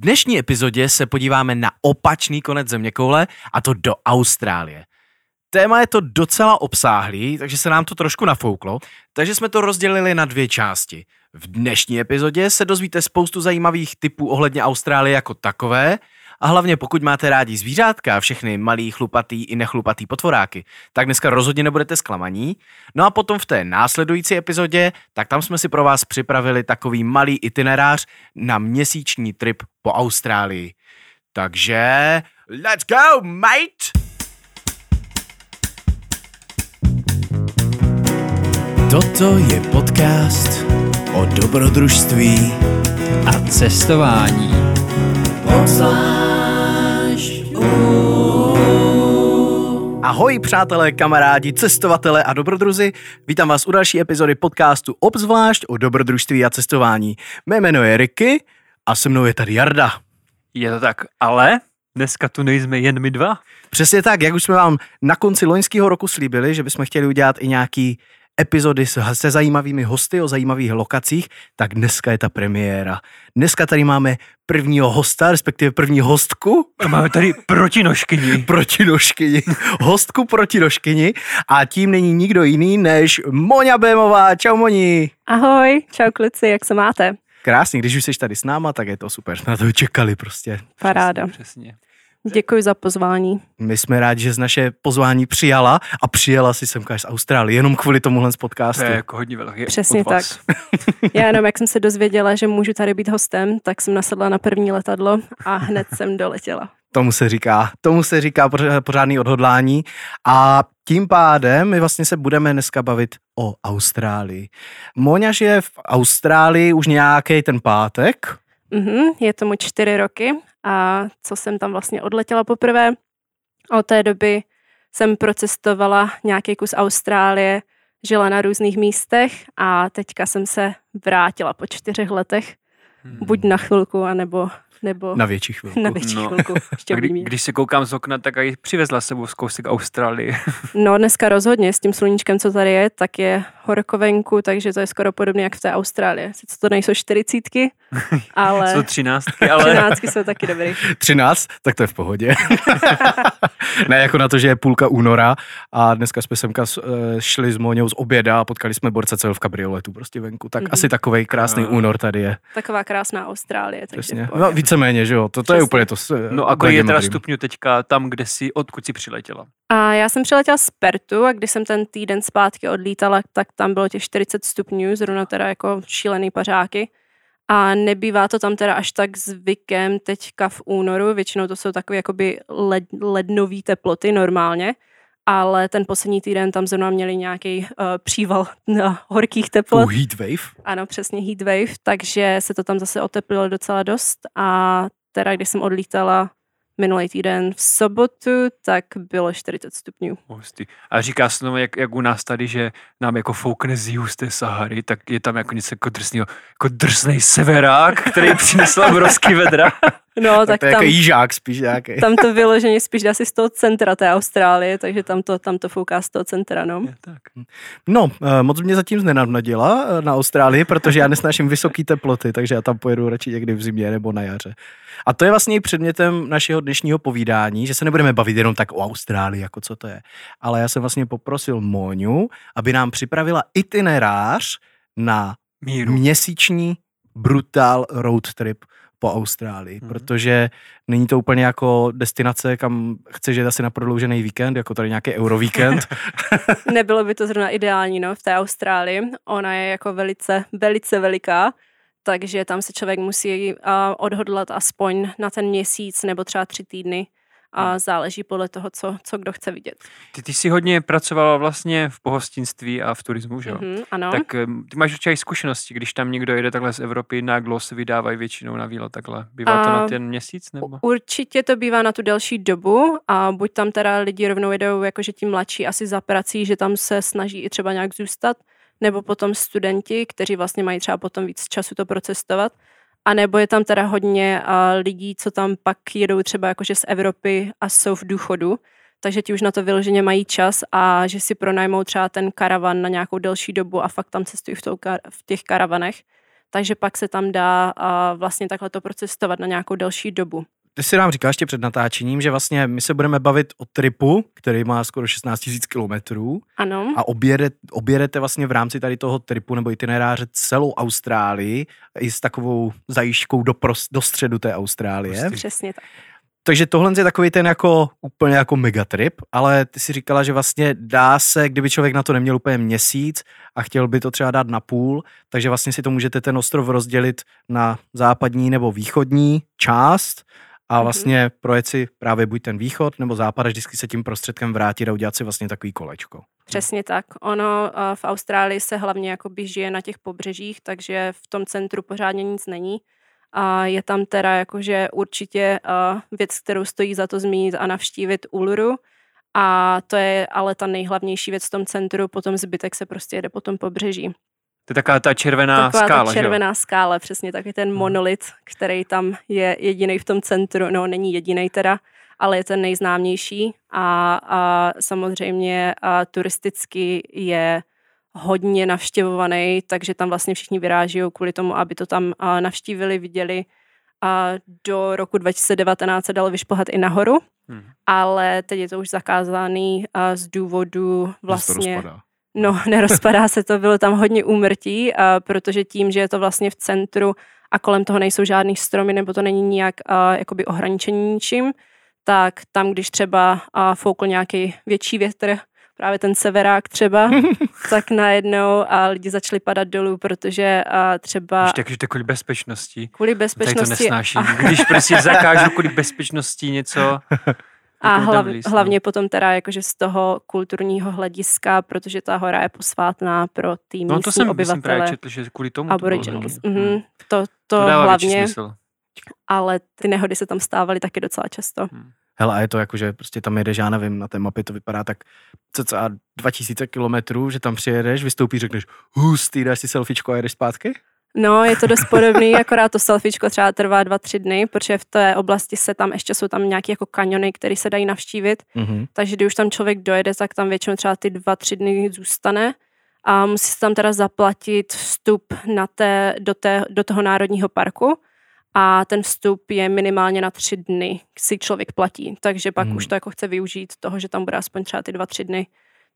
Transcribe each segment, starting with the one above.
dnešní epizodě se podíváme na opačný konec zeměkoule a to do Austrálie. Téma je to docela obsáhlý, takže se nám to trošku nafouklo, takže jsme to rozdělili na dvě části. V dnešní epizodě se dozvíte spoustu zajímavých typů ohledně Austrálie jako takové a hlavně pokud máte rádi zvířátka, všechny malý, chlupatý i nechlupatý potvoráky, tak dneska rozhodně nebudete zklamaní. No a potom v té následující epizodě, tak tam jsme si pro vás připravili takový malý itinerář na měsíční trip po Austrálii. Takže let's go, mate! Toto je podcast o dobrodružství a cestování. Ahoj přátelé, kamarádi, cestovatele a dobrodruzi. Vítám vás u další epizody podcastu Obzvlášť o dobrodružství a cestování. Mé jméno je Ricky a se mnou je tady Jarda. Je to tak, ale dneska tu nejsme jen my dva. Přesně tak, jak už jsme vám na konci loňského roku slíbili, že bychom chtěli udělat i nějaký epizody se zajímavými hosty o zajímavých lokacích, tak dneska je ta premiéra. Dneska tady máme prvního hosta, respektive první hostku. A máme tady protinožkyni. protinožkyni. Hostku protinožkyni a tím není nikdo jiný než Moňa Bémová. Čau Moni. Ahoj, čau kluci, jak se máte? Krásně, když už jsi tady s náma, tak je to super. Na to čekali prostě. Paráda. Přesně, přesně. Děkuji za pozvání. My jsme rádi, že z naše pozvání přijala a přijela si semka z Austrálie, jenom kvůli tomuhle z podcastu. To je jako hodně velký Přesně tak. Já jenom, jak jsem se dozvěděla, že můžu tady být hostem, tak jsem nasedla na první letadlo a hned jsem doletěla. Tomu se říká, tomu se říká pořádný odhodlání a tím pádem my vlastně se budeme dneska bavit o Austrálii. Moňa je v Austrálii už nějaký ten pátek. Mm-hmm, je tomu čtyři roky a co jsem tam vlastně odletěla poprvé. Od té doby jsem procestovala nějaký kus Austrálie, žila na různých místech a teďka jsem se vrátila po čtyřech letech, hmm. buď na chvilku, anebo nebo na větší chvilku. Na větší no. chvilku. Ještě kdy, když se koukám z okna, tak i přivezla sebou z kousek Austrálii. no dneska rozhodně s tím sluníčkem, co tady je, tak je horko venku, takže to je skoro podobné jak v té Austrálii. Sice to nejsou čtyřicítky, ale... jsou třináctky, ale... Třináctky jsou taky dobrý. Třináct? Tak to je v pohodě. ne jako na to, že je půlka února a dneska jsme semka eh, šli s Moňou z oběda a potkali jsme borce cel v kabrioletu prostě venku. Tak mm-hmm. asi takový krásný no. únor tady je. Taková krásná Austrálie. Takže no, víceméně, že jo, to, to je úplně to. No a kolik je teda stupňů teďka tam, kde jsi, odkud jsi přiletěla? A já jsem přiletěla z Pertu a když jsem ten týden zpátky odlítala, tak tam bylo těch 40 stupňů, zrovna teda jako šílený pařáky. A nebývá to tam teda až tak zvykem teďka v únoru, většinou to jsou takové jakoby led, lednový teploty normálně, ale ten poslední týden tam zrovna měli nějaký uh, příval na horkých teplot. Oh, heat wave? Ano, přesně heat wave, takže se to tam zase oteplilo docela dost a teda když jsem odlítala minulý týden v sobotu, tak bylo 40 stupňů. Hustý. A říká se tomu, jak, jak u nás tady, že nám jako foukne z jihu z té Sahary, tak je tam jako něco jako drsného, jako drsný severák, který přinesl obrovský vedra. No, tak, tak to je tam, jako jížák spíš nějaký. Tam to vyloženě spíš asi z toho centra té Austrálie, takže tam to, tam to fouká z toho centra, no. Je, tak. No, eh, moc mě zatím znenadnadila eh, na Austrálii, protože já nesnáším vysoké teploty, takže já tam pojedu radši někdy v zimě nebo na jaře. A to je vlastně i předmětem našeho dnešního povídání, že se nebudeme bavit jenom tak o Austrálii, jako co to je. Ale já jsem vlastně poprosil Móňu, aby nám připravila itinerář na Míru. měsíční brutal road trip po Austrálii, mm-hmm. protože není to úplně jako destinace, kam chceš jít asi na prodloužený víkend, jako tady nějaký eurovíkend. Nebylo by to zrovna ideální, no, v té Austrálii. Ona je jako velice, velice veliká, takže tam se člověk musí odhodlat aspoň na ten měsíc nebo třeba tři týdny a hmm. záleží podle toho, co, co kdo chce vidět. Ty, ty jsi hodně pracovala vlastně v pohostinství a v turismu, že jo? Mm-hmm, ano. Tak ty máš určitě zkušenosti, když tam někdo jede takhle z Evropy, naglo se vydávají většinou na výlet takhle. Bývá a to na ten měsíc? Nebo? Určitě to bývá na tu delší dobu a buď tam teda lidi rovnou jedou, jakože ti mladší asi za prací, že tam se snaží i třeba nějak zůstat, nebo potom studenti, kteří vlastně mají třeba potom víc času to procestovat. A nebo je tam teda hodně uh, lidí, co tam pak jedou třeba jakože z Evropy a jsou v důchodu, takže ti už na to vyloženě mají čas a že si pronajmou třeba ten karavan na nějakou delší dobu a fakt tam cestují v, tou, v těch karavanech. takže pak se tam dá a vlastně takhle to procestovat na nějakou delší dobu. Ty si nám říkáš ještě před natáčením, že vlastně my se budeme bavit o tripu, který má skoro 16 000 kilometrů Ano, a objede, objedete vlastně v rámci tady toho tripu nebo itineráře celou Austrálii i s takovou zajížďkou do, pros, do středu té Austrálie. přesně tak. Takže tohle je takový ten jako úplně jako megatrip, ale ty si říkala, že vlastně dá se, kdyby člověk na to neměl úplně měsíc a chtěl by to třeba dát na půl, takže vlastně si to můžete ten ostrov rozdělit na západní nebo východní část a Mhm. vlastně projet si právě buď ten východ nebo západ a vždycky se tím prostředkem vrátit a udělat si vlastně takový kolečko. Přesně tak. Ono a v Austrálii se hlavně jakoby žije na těch pobřežích, takže v tom centru pořádně nic není. A je tam teda jakože určitě a, věc, kterou stojí za to zmínit a navštívit Uluru. A to je ale ta nejhlavnější věc v tom centru, potom zbytek se prostě jede po tom pobřeží. To je taková ta červená Taková skála, ta že červená skála, přesně taky ten monolit, který tam je jediný v tom centru, no není jediný teda, ale je ten nejznámější. A, a samozřejmě a turisticky je hodně navštěvovaný, takže tam vlastně všichni vyráží kvůli tomu, aby to tam a, navštívili, viděli. A do roku 2019 se dalo vyšplhat i nahoru, Hmm. ale teď je to už zakázaný a z důvodu Že vlastně... No, nerozpadá se to, bylo tam hodně úmrtí, a protože tím, že je to vlastně v centru a kolem toho nejsou žádný stromy, nebo to není nijak a, jakoby ohraničení ničím, tak tam, když třeba a, foukl nějaký větší větr, právě ten severák třeba, tak najednou a lidi začali padat dolů, protože a, třeba Když tak, že to kvůli bezpečnosti. kvůli Tady to bezpečnosti nesnáším. Když prostě zakážu kvůli bezpečnosti něco. A tam hlav, no. hlavně potom teda jakože z toho kulturního hlediska, protože ta hora je posvátná pro ty místní No to jsem, obyvatele. právě četl, že kvůli tomu to bylo Aboriginals. Mm-hmm. Hmm. To, to, To hlavně, smysl. ale ty nehody se tam stávaly taky docela často. Hele, a je to jako, že prostě tam jedeš, já nevím, na té mapě to vypadá tak cca 2000 kilometrů, že tam přijedeš, vystoupíš, řekneš hustý, dáš si selfiečko a jedeš zpátky? No, je to dost podobný, akorát to selfiečko třeba trvá dva, tři dny, protože v té oblasti se tam ještě jsou tam nějaké jako kaniony, které se dají navštívit, Mhm. takže když už tam člověk dojede, tak tam většinou třeba ty dva, tři dny zůstane. A musí se tam teda zaplatit vstup na té, do, té, do toho národního parku. A ten vstup je minimálně na tři dny, si člověk platí, takže pak Hmm. už to jako chce využít toho, že tam bude aspoň třeba ty dva, tři dny,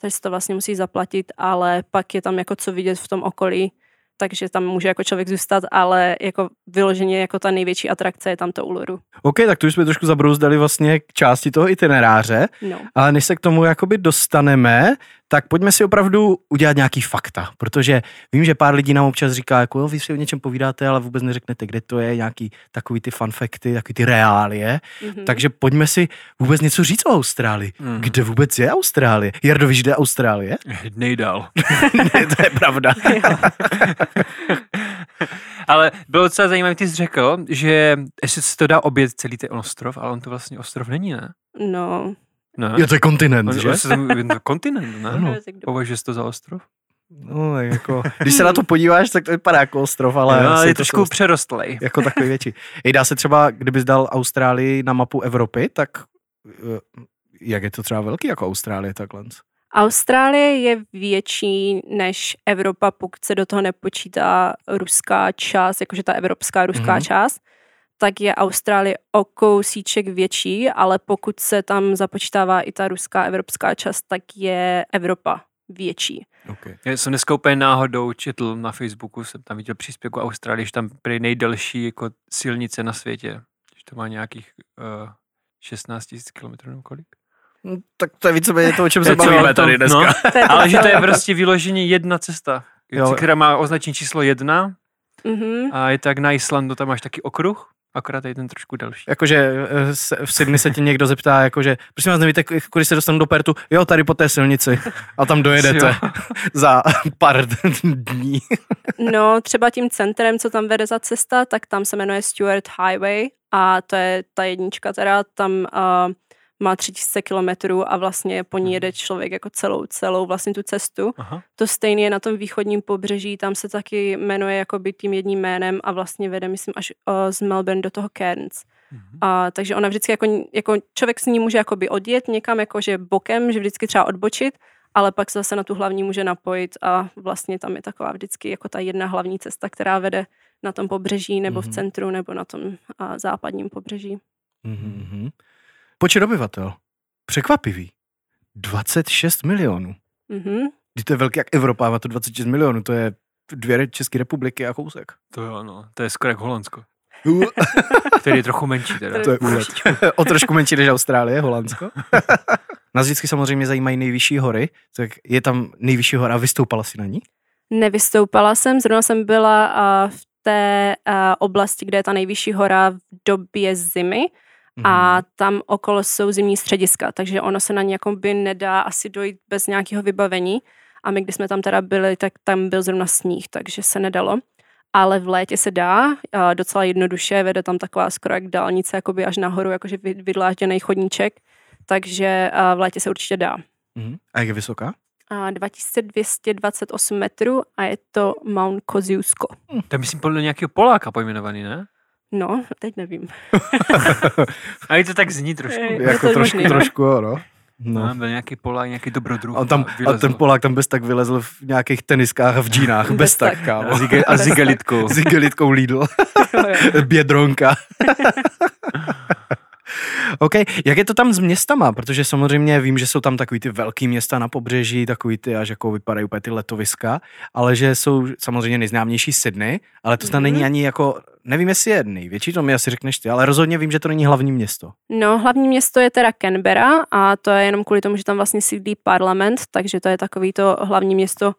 takže si to vlastně musí zaplatit, ale pak je tam jako co vidět v tom okolí, takže tam může jako člověk zůstat, ale jako vyloženě jako ta největší atrakce je tam to Uluru. OK, tak tu už jsme trošku zabrouzdali vlastně k části toho itineráře, No. ale než se k tomu jakoby dostaneme, tak pojďme si opravdu udělat nějaký fakta, protože vím, že pár lidí nám občas říká, jako jo, vy si o něčem povídáte, ale vůbec neřeknete, kde to je, nějaký takový ty fun facty, takový ty reálie, Mhm. takže pojďme si vůbec něco říct o Austrálii. Mhm. Kde vůbec je Austrálie? Jardo, víš, kde je Austrálie? Nejdál. ne, to je pravda. Ale bylo docela zajímavé, ty jsi řekl, že ještě se to dá obět celý ten ostrov, ale on to vlastně ostrov není, ne? No. Ne? Jo, to je kontinent, On, že? je to kontinent, ne? Ano. Považuješ to za ostrov? No, jako, když se na to podíváš, tak to vypadá jako ostrov, ale no, je to trošku jsou- přerostlej. jako takový větší. Ej, dá se třeba, kdybys dal Austrálii na mapu Evropy, tak eh, jak je to třeba velký jako Austrálie takhle? Austrálie je větší než Evropa, pokud se do toho nepočítá ruská část, jakože ta evropská ruská Mhm. mm-hmm. část, tak je Austrálie o kousíček větší, ale pokud se tam započítává i ta ruská evropská část, tak je Evropa větší. Okay. Já jsem dneska úplně náhodou četl na Facebooku, jsem tam viděl příspěvku Austrálie, že tam prý nejdelší jako silnice na světě. Že to má nějakých uh, 16 000 kilometrů nebo kolik. No, tak to je víceméně to, o čem To se bavíme tady dneska. no. To Ale že to je prostě vyloženě jedna cesta, Jo. která má označení číslo jedna Mhm. a je tak na Islandu, tam máš taky okruh, akorát je ten trošku delší. Jakože eh, v Sydney se tě někdo zeptá, jakože, prosím vás, nevíte, kudy se dostanu do Pertu? Jo, tady po té silnici. A tam dojedete za pár dní. No, třeba tím centrem, co tam vede za cesta, tak tam se jmenuje Stuart Highway a to je ta jednička teda, tam uh, má 3000 kilometrů a vlastně po ní jede člověk jako celou, celou vlastně tu cestu. Aha. To stejné je na tom východním pobřeží, tam se taky jmenuje jakoby tím jedním jménem a vlastně vede, myslím, až z Melbourne do toho Cairns. Mhm. A, takže ona vždycky jako, jako člověk s ní může jakoby odjet někam jakože bokem, že vždycky třeba odbočit, ale pak se zase na tu hlavní může napojit a vlastně tam je taková vždycky jako ta jedna hlavní cesta, která vede na tom pobřeží, nebo Mhm. v centru, nebo na tom a, západním pobřeží. Mhm. Počet obyvatel. Překvapivý. 26 milionů. Mhm. Když to je velký jak Evropa, má to 26 milionů, to je dvě České republiky a kousek. To jo, no. To je skoro jak Holandsko. Který je trochu menší teda. to je úlet. o trošku menší než Austrálie, Holandsko. Nás vždycky samozřejmě zajímají nejvyšší hory, tak je tam nejvyšší hora, vystoupala si na ní? Nevystoupala jsem, zrovna jsem byla a, v té oblasti, kde je ta nejvyšší hora v době zimy Mhm. a tam okolo jsou zimní střediska, takže ono se na ně jakoby nedá asi dojít bez nějakého vybavení. A my, když jsme tam teda byli, tak tam byl zrovna sníh, takže se nedalo. Ale v létě se dá, a docela jednoduše, vede tam taková skoro jak dálnice, jakoby až nahoru, jakože vy- vydlážděný chodníček, takže v létě se určitě dá. Mhm. A jak je vysoká? A 2228 metrů a je to Mount Kosciuszko. To je myslím podle nějakého Poláka pojmenovaný, ne? No, teď nevím. A i to tak zní trošku. Je- je jako to trošku, možný, no. trošku, jo, no. No. no. byl nějaký Polák, nějaký dobrodruh. A, on tam, a ten Polák tam bez tak vylezl v nějakých teniskách a v džínách, bez, Bez tak, tak. kámo. A, zige, a s igelitkou. S igelitkou Lidl. Bědronka. OK, jak je to tam s městama? Protože samozřejmě vím, že jsou tam takový ty velký města na pobřeží, takový ty, až jako vypadají úplně ty letoviska, ale že jsou samozřejmě nejznámější Sydney, ale to snad Mhm. není ani jako, nevím jestli je největší, to mi asi řekneš ty, ale rozhodně vím, že to není hlavní město. No, hlavní město je teda Canberra a to je jenom kvůli tomu, že tam vlastně sídlí parlament, takže to je takový to hlavní město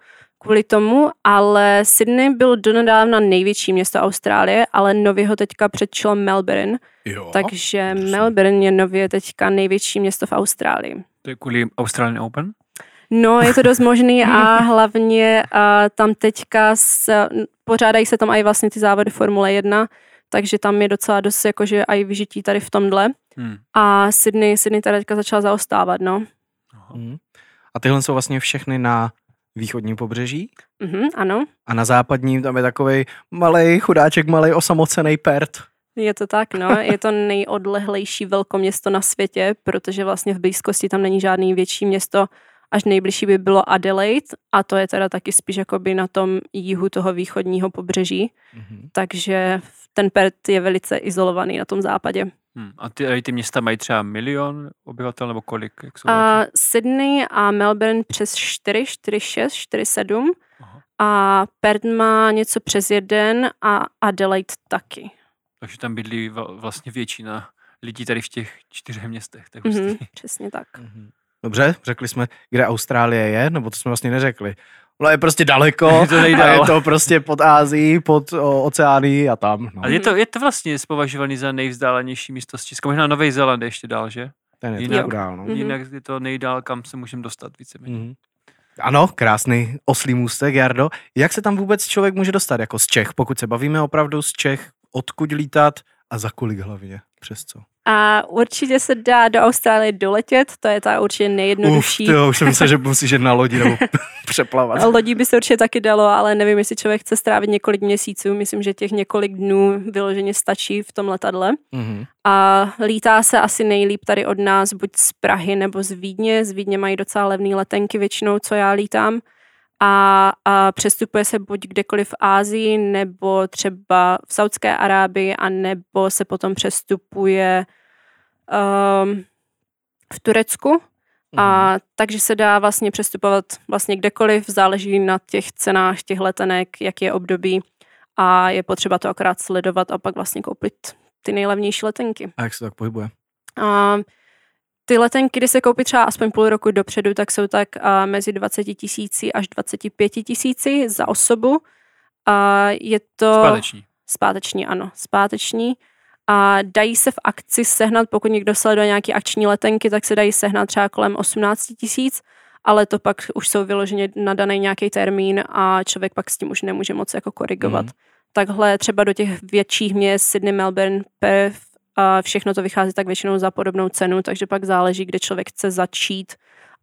kvůli tomu, ale Sydney byl donedávna největší město Austrálie, ale nově ho teďka předčilo Melbourne, Jo. takže prosím. Melbourne je nově teďka největší město v Austrálii. To je kvůli Australian Open? No, je to dost možný a hlavně a, tam teďka s, pořádají se tam i vlastně ty závody Formule 1, takže tam je docela dost jakože i vyžití tady v tomhle. Hmm. A Sydney, Sydney teda teďka začala zaostávat, no. Mhm. A tyhle jsou vlastně všechny na východním pobřeží Mhm, ano, a na západním tam je takový malý chudáček, malý osamocený Pert. je to tak, no. Je to nejodlehlejší velkoměsto na světě, protože vlastně v blízkosti tam není žádný větší město, až nejbližší by bylo Adelaide a to je teda taky spíš jakoby na tom jihu toho východního pobřeží, Mhm. takže ten Perth je velice izolovaný na tom západě. Hmm. A ty, ty města mají třeba milion obyvatel nebo kolik? Jak jsou A? Sydney a Melbourne přes 4, 4, 6, 4, 7 Aha. a Perth má něco přes jeden a Adelaide taky. Takže tam bydlí vl- vlastně většina lidí tady v těch čtyřech městech. Tak Mhm, mm-hmm. přesně tak. Mhm. Dobře, řekli jsme, kde Austrálie je, nebo to jsme vlastně neřekli. No je prostě daleko Je to a nejdál. je to prostě pod Ázií, pod o, oceány a tam. No. Ale je to, je to vlastně považovaný za nejvzdálenější místo z Česka. Možná Nový Zéland je ještě dál, že? Ten je jinak- to dál, no. Mhm. Jinak je to nejdál, kam se můžeme dostat víceméně. Mhm. Ano, krásný oslý můstek, Jardo. Jak se tam vůbec člověk může dostat jako z Čech, pokud se bavíme opravdu z Čech, odkud lítat a za kolik hlavně, přes co? A určitě se dá do Austrálie doletět, to je ta určitě Uf, nejjednodušší. tyjo, už jsem myslel, že musíš jet na lodi nebo přeplavat. Lodí by se určitě taky dalo, ale nevím, jestli člověk chce strávit několik měsíců. Myslím, že těch několik dnů vyloženě stačí v tom letadle. Mhm. A lítá se asi nejlíp tady od nás, buď z Prahy nebo z Vídně. Z Vídně mají docela levné letenky většinou, co já lítám. A, a přestupuje se buď kdekoliv v Ázii, nebo třeba v Saudské Arábii, a nebo se potom přestupuje um, v Turecku. Mhm. A takže se dá vlastně přestupovat vlastně kdekoliv, záleží na těch cenách těch letenek, jak je období a je potřeba to akorát sledovat a pak vlastně koupit ty nejlevnější letenky. A jak se tak pohybuje? A ty letenky, když se koupí třeba aspoň půl roku dopředu, tak jsou tak a, mezi 20 tisíci až 25 tisíci za osobu. A je to... Zpáteční. Zpáteční, ano, zpáteční. A dají se v akci sehnat, pokud někdo sleduje nějaké akční letenky, tak se dají sehnat třeba kolem 18 tisíc, ale to pak už jsou vyloženě na daný nějaký termín a člověk pak s tím už nemůže moc jako korigovat. Mhm. Takhle třeba do těch větších měst, Sydney, Melbourne, Perth, a všechno to vychází tak většinou za podobnou cenu, takže pak záleží, kde člověk chce začít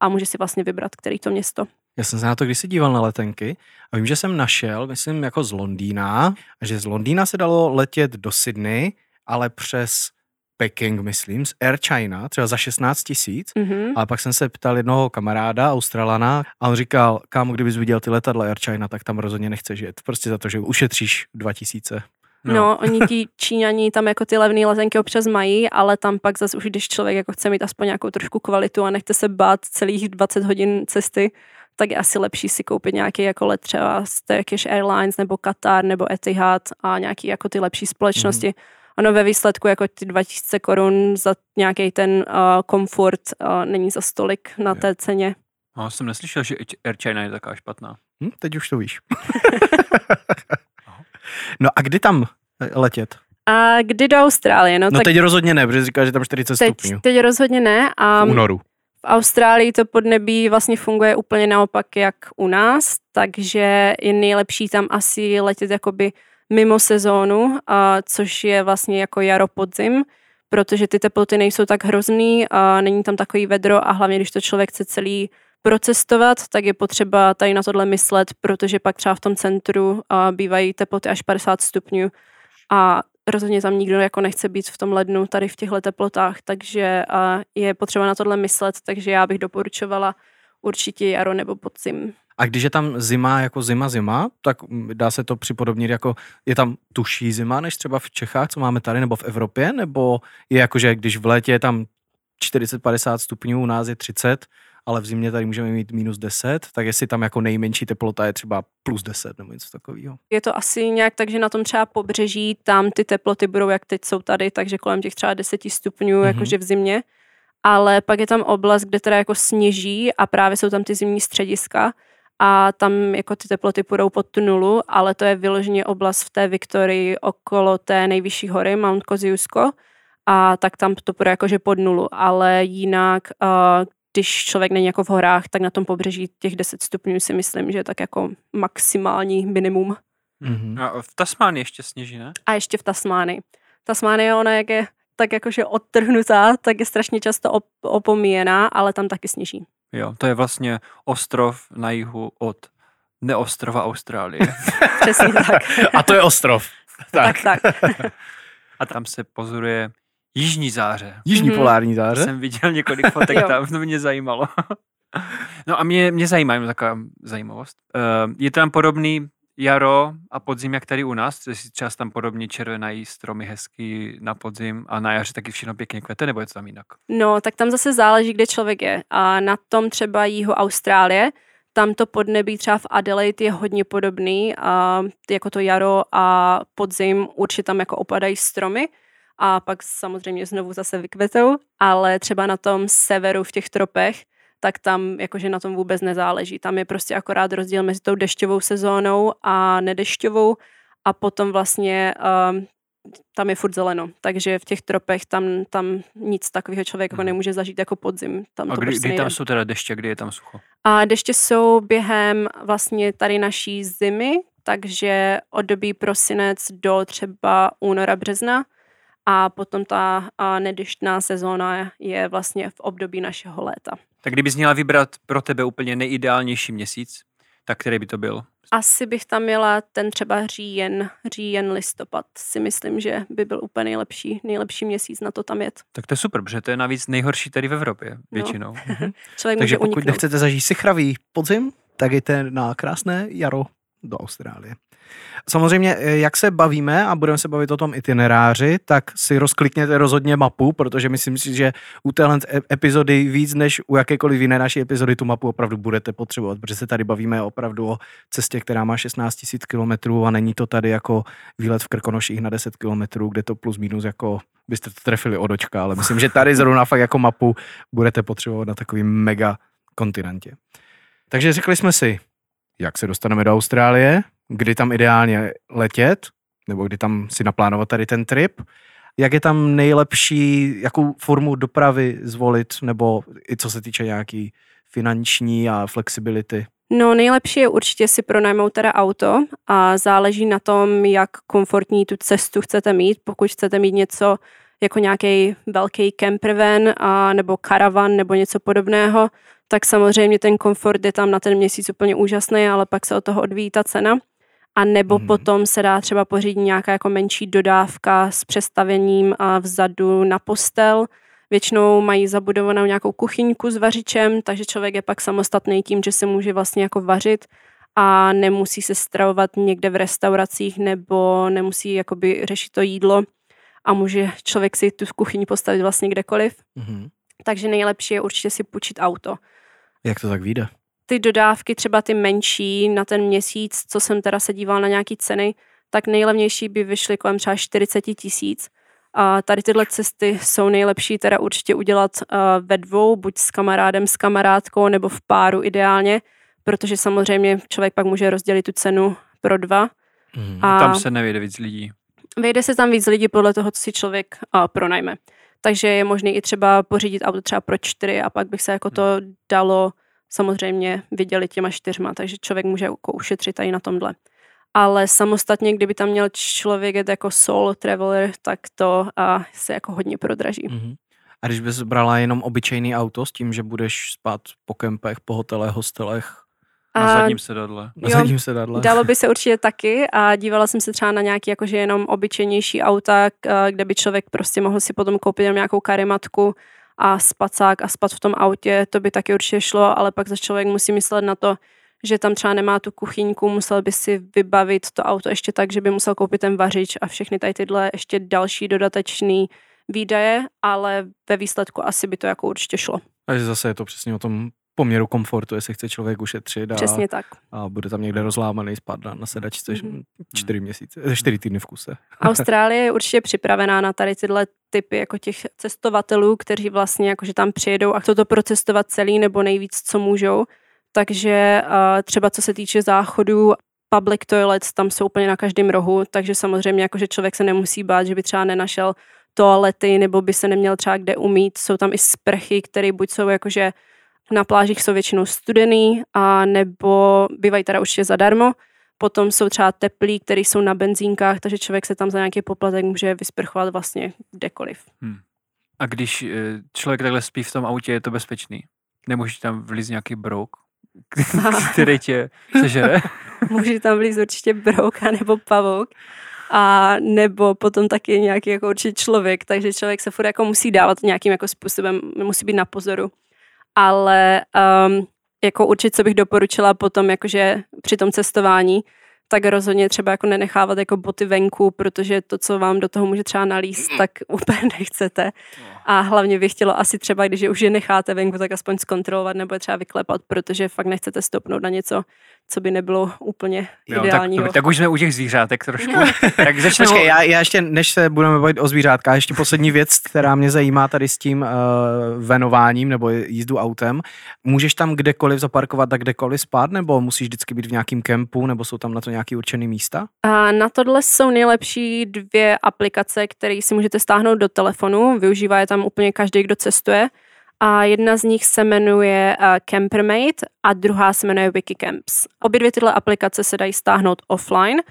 a může si vlastně vybrat, který to město. Já jsem se na to kdysi díval na letenky a vím, že jsem našel, myslím, jako z Londýna, že z Londýna se dalo letět do Sydney, ale přes Peking, myslím, z Air China, třeba za 16 tisíc. Mhm. A pak jsem se ptal jednoho kamaráda, Australana, a on říkal, kámo, kdybys viděl ty letadla Air China, tak tam rozhodně nechceš jet. Prostě za to, že ušetříš 2000. No. no, oni ti Číňani tam jako ty levné letenky občas mají, ale tam pak zase už, když člověk jako chce mít aspoň nějakou trošku kvalitu a nechce se bát celých 20 hodin cesty, tak je asi lepší si koupit nějaký jako let třeba z Turkish Airlines nebo Qatar nebo Etihad a nějaký jako ty lepší společnosti. Mm. Ono ve výsledku jako ty 2000 korun za nějaký ten uh, komfort uh, není za stolik na té ceně. No, jsem neslyšel, že Air China je taková špatná. Hm, teď už to víš. no a kdy tam letět? A kdy do Austrálie? No, No tak teď rozhodně ne, protože říká, že tam 40 teď, stupňů. teď rozhodně ne. A V únoru. v Austrálii to podnebí vlastně funguje úplně naopak jak u nás, takže je nejlepší tam asi letět jakoby mimo sezónu, a což je vlastně jako jaro podzim, protože ty teploty nejsou tak hrozný a není tam takový vedro a hlavně, když to člověk chce celý procestovat, tak je potřeba tady na tohle myslet, protože pak třeba v tom centru a, bývají teploty až 50 stupňů a rozhodně tam nikdo jako nechce být v tom lednu tady v těchto teplotách, takže a, je potřeba na tohle myslet, takže já bych doporučovala určitě jaro nebo podzim. A když je tam zima jako zima zima, tak dá se to připodobnit jako, je tam tuší zima než třeba v Čechách, co máme tady, nebo v Evropě, nebo je jako, že když v létě je tam 40-50 stupňů, u nás je 30, ale v zimě tady můžeme mít minus 10, tak jestli tam jako nejmenší teplota je třeba plus 10 nebo něco takového. Je to asi nějak tak, že na tom třeba pobřeží, tam ty teploty budou, jak teď jsou tady, takže kolem těch třeba 10 stupňů, Mhm. mm-hmm. jakože v zimě. Ale pak je tam oblast, kde teda jako sněží a právě jsou tam ty zimní střediska a tam jako ty teploty půjdou pod tu nulu, ale to je vyloženě oblast v té Viktorii okolo té nejvyšší hory, Mount Kosciuszko, a tak tam to půjde jakože pod nulu, ale jinak, uh, když člověk není jako v horách, tak na tom pobřeží těch 10 stupňů si myslím, že je tak jako maximální minimum. Mhm. A v Tasmánii ještě sněží, ne? A ještě v Tasmánii. Tasmánie, ona jak je tak jakože odtrhnutá, tak je strašně často op- opomíjená, ale tam taky sněží. Jo, to je vlastně ostrov na jihu od neostrova Austrálie. Přesně tak. A to je ostrov. Tak. tak, tak. A tam se pozoruje jižní záře. Jižní Mhm. polární záře. Jsem viděl několik fotek tam, to mě zajímalo. no a mě, mě zajímá jenom taková zajímavost. Uh, je tam podobný jaro a podzim, jak tady u nás? Jestli třeba tam podobně červenají stromy hezky na podzim a na jaře taky všechno pěkně kvete, nebo je to tam jinak? No, tak tam zase záleží, kde člověk je. A na tom třeba jihu Austrálie, tam to podnebí třeba v Adelaide je hodně podobný, a jako to jaro a podzim určitě tam jako opadají stromy a pak samozřejmě znovu zase vykvetou, ale třeba na tom severu v těch tropech, tak tam jakože na tom vůbec nezáleží. Tam je prostě akorát rozdíl mezi tou dešťovou sezónou a nedešťovou a potom vlastně um, tam je furt zeleno, takže v těch tropech tam, tam nic takového člověk Mhm. nemůže zažít jako podzim. Tam A to kdy, prostě kdy tam jsou teda deště, kdy je tam sucho? A deště jsou během vlastně tady naší zimy, takže od doby prosinec do třeba února, března a potom ta a, nedeštná sezóna je vlastně v období našeho léta. Tak kdybys měla vybrat pro tebe úplně nejideálnější měsíc, tak který by to byl? Asi bych tam měla ten třeba říjen, říjen, listopad. Si myslím, že by byl úplně nejlepší, nejlepší měsíc na to tam jet. Tak to je super, protože to je navíc nejhorší tady v Evropě No. většinou. Člověk Takže pokud uniknout. nechcete zažít si chravý podzim, tak jděte na krásné jaro do Austrálie. Samozřejmě, eh, jak se bavíme a budeme se bavit o tom itineráři, tak si rozklikněte rozhodně mapu, protože myslím si, že u téhle e- epizody víc než u jakékoliv jiné naší epizody tu mapu opravdu budete potřebovat, protože se tady bavíme opravdu o cestě, která má 16 000 kilometrů a není to tady jako výlet v Krkonoších na 10 kilometrů, kde to plus minus jako byste to trefili od očka, ale myslím, že tady zrovna fakt jako mapu budete potřebovat na takovým mega kontinentě. Takže řekli jsme si, jak se dostaneme do Austrálie, kdy tam ideálně letět, nebo kdy tam si naplánovat tady ten trip, jak je tam nejlepší, jakou formu dopravy zvolit, nebo i co se týče nějaký finanční a flexibility. No nejlepší je určitě si pronajmout teda auto a záleží na tom, jak komfortní tu cestu chcete mít. Pokud chcete mít něco jako nějaký velký campervan a, nebo karavan nebo něco podobného, tak samozřejmě ten komfort je tam na ten měsíc úplně úžasný, ale pak se od toho odvíjí ta cena. A nebo Mhm. potom se dá třeba pořídit nějaká jako menší dodávka s přestavením a vzadu na postel. Většinou mají zabudovanou nějakou kuchyňku s vařičem, takže člověk je pak samostatný tím, že se může vlastně jako vařit a nemusí se stravovat někde v restauracích nebo nemusí jakoby řešit to jídlo a může člověk si tu kuchyni postavit vlastně kdekoliv. Mhm. Takže nejlepší je určitě si půjčit auto. Jak to tak vyjde? Ty dodávky, třeba ty menší na ten měsíc, co jsem teda se díval na nějaký ceny, tak nejlevnější by vyšly kolem třeba 40 tisíc. A tady tyhle cesty jsou nejlepší teda určitě udělat uh, ve dvou, buď s kamarádem, s kamarádkou, nebo v páru ideálně, protože samozřejmě člověk pak může rozdělit tu cenu pro dva. Mhm. A Tam se nevyjde víc lidí. Vejde se tam víc lidí podle toho, co si člověk uh, pronajme. Takže je možné i třeba pořídit auto třeba pro čtyři a pak bych se jako to dalo samozřejmě vydělit těma čtyřma, takže člověk může jako ušetřit tady na tomhle. Ale samostatně, kdyby tam měl člověk jet jako solo traveler, tak to uh, se jako hodně prodraží. Mhm. A když bys brala jenom obyčejný auto s tím, že budeš spát po kempech, po hotelech, hostelech, Na zadním sedadle. na Jo, zadním sedadle? Dalo by se určitě taky a dívala jsem se třeba na nějaký jakože jenom obyčejnější auta, k- kde by člověk prostě mohl si potom koupit jenom nějakou karimatku a spacák a spat v tom autě, to by taky určitě šlo, ale pak za člověk musí myslet na to, že tam třeba nemá tu kuchyňku, musel by si vybavit to auto ještě tak, že by musel koupit ten vařič a všechny tady tyhle ještě další dodatečný výdaje, ale ve výsledku asi by to jako určitě šlo. Takže zase je to přesně o tom poměru komfortu, jestli chce člověk ušetřit a, Přesně tak. a bude tam někde rozlámaný spát na, na sedačce Mhm. mm-hmm. čtyři měsíce, eh, čtyři týdny v kuse. Austrálie je určitě připravená na tady tyhle typy jako těch cestovatelů, kteří vlastně jakože tam přijedou a chcou to procestovat celý nebo nejvíc, co můžou. Takže uh, třeba co se týče záchodů, public toilets tam jsou úplně na každém rohu, takže samozřejmě jakože člověk se nemusí bát, že by třeba nenašel toalety nebo by se neměl třeba kde umít. Jsou tam i sprchy, které buď jsou jakože na plážích jsou většinou studený a nebo bývají teda určitě zadarmo. Potom jsou třeba teplí, které jsou na benzínkách, takže člověk se tam za nějaký poplatek může vysprchovat vlastně kdekoliv. A když eh, člověk takhle spí v tom autě, je to bezpečný? Nemůže tam vlíz nějaký brouk, který tě sežere? Může tam vlíz určitě brouka nebo pavouk. A nebo potom taky nějaký jako určitě člověk, takže člověk se furt jako musí dávat nějakým jako způsobem, musí být na pozoru. Ale um, jako určitě, co bych doporučila potom jakože při tom cestování, tak rozhodně třeba jako nenechávat jako boty venku, protože to, co vám do toho může třeba nalíst, tak úplně nechcete. A hlavně bych chtělo asi třeba, když je už je necháte venku, tak aspoň zkontrolovat nebo je třeba vyklepat, protože fakt nechcete stopnout na něco, co by nebylo úplně Jo, tak, ideálního. tak, tak už jsme u těch zvířátek trošku. tak začneme. Počkej, já, já ještě, než se budeme bavit o zvířátkách, ještě poslední věc, která mě zajímá tady s tím uh, venováním nebo jízdu autem. Můžeš tam kdekoliv zaparkovat a kdekoliv spát, nebo musíš vždycky být v nějakém kempu, nebo jsou tam na to nějaký určený místa? A na tohle jsou nejlepší dvě aplikace, které si můžete stáhnout do telefonu. Využívá je tam úplně každý, kdo cestuje. A jedna z nich se jmenuje uh, Campermate a druhá se jmenuje Wikicamps. Obě dvě tyhle aplikace se dají stáhnout offline,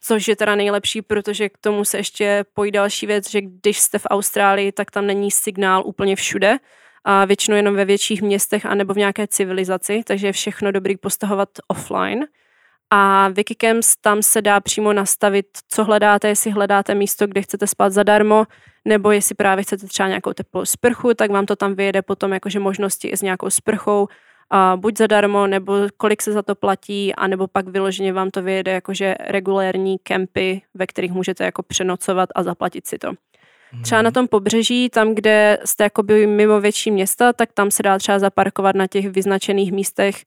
což je teda nejlepší, protože k tomu se ještě pojí další věc, že když jste v Austrálii, tak tam není signál úplně všude. A většinou jenom ve větších městech anebo v nějaké civilizaci, takže je všechno dobrý postahovat offline. A Wikicamps tam se dá přímo nastavit, co hledáte, jestli hledáte místo, kde chcete spát zadarmo, nebo jestli právě chcete třeba nějakou teplou sprchu, tak vám to tam vyjede potom jakože možnosti i s nějakou sprchou, a buď zadarmo, nebo kolik se za to platí, anebo pak vyloženě vám to vyjede jakože regulérní kempy, ve kterých můžete jako přenocovat a zaplatit si to. Třeba na tom pobřeží, tam, kde jste jakoby mimo větší města, tak tam se dá třeba zaparkovat na těch vyznačených místech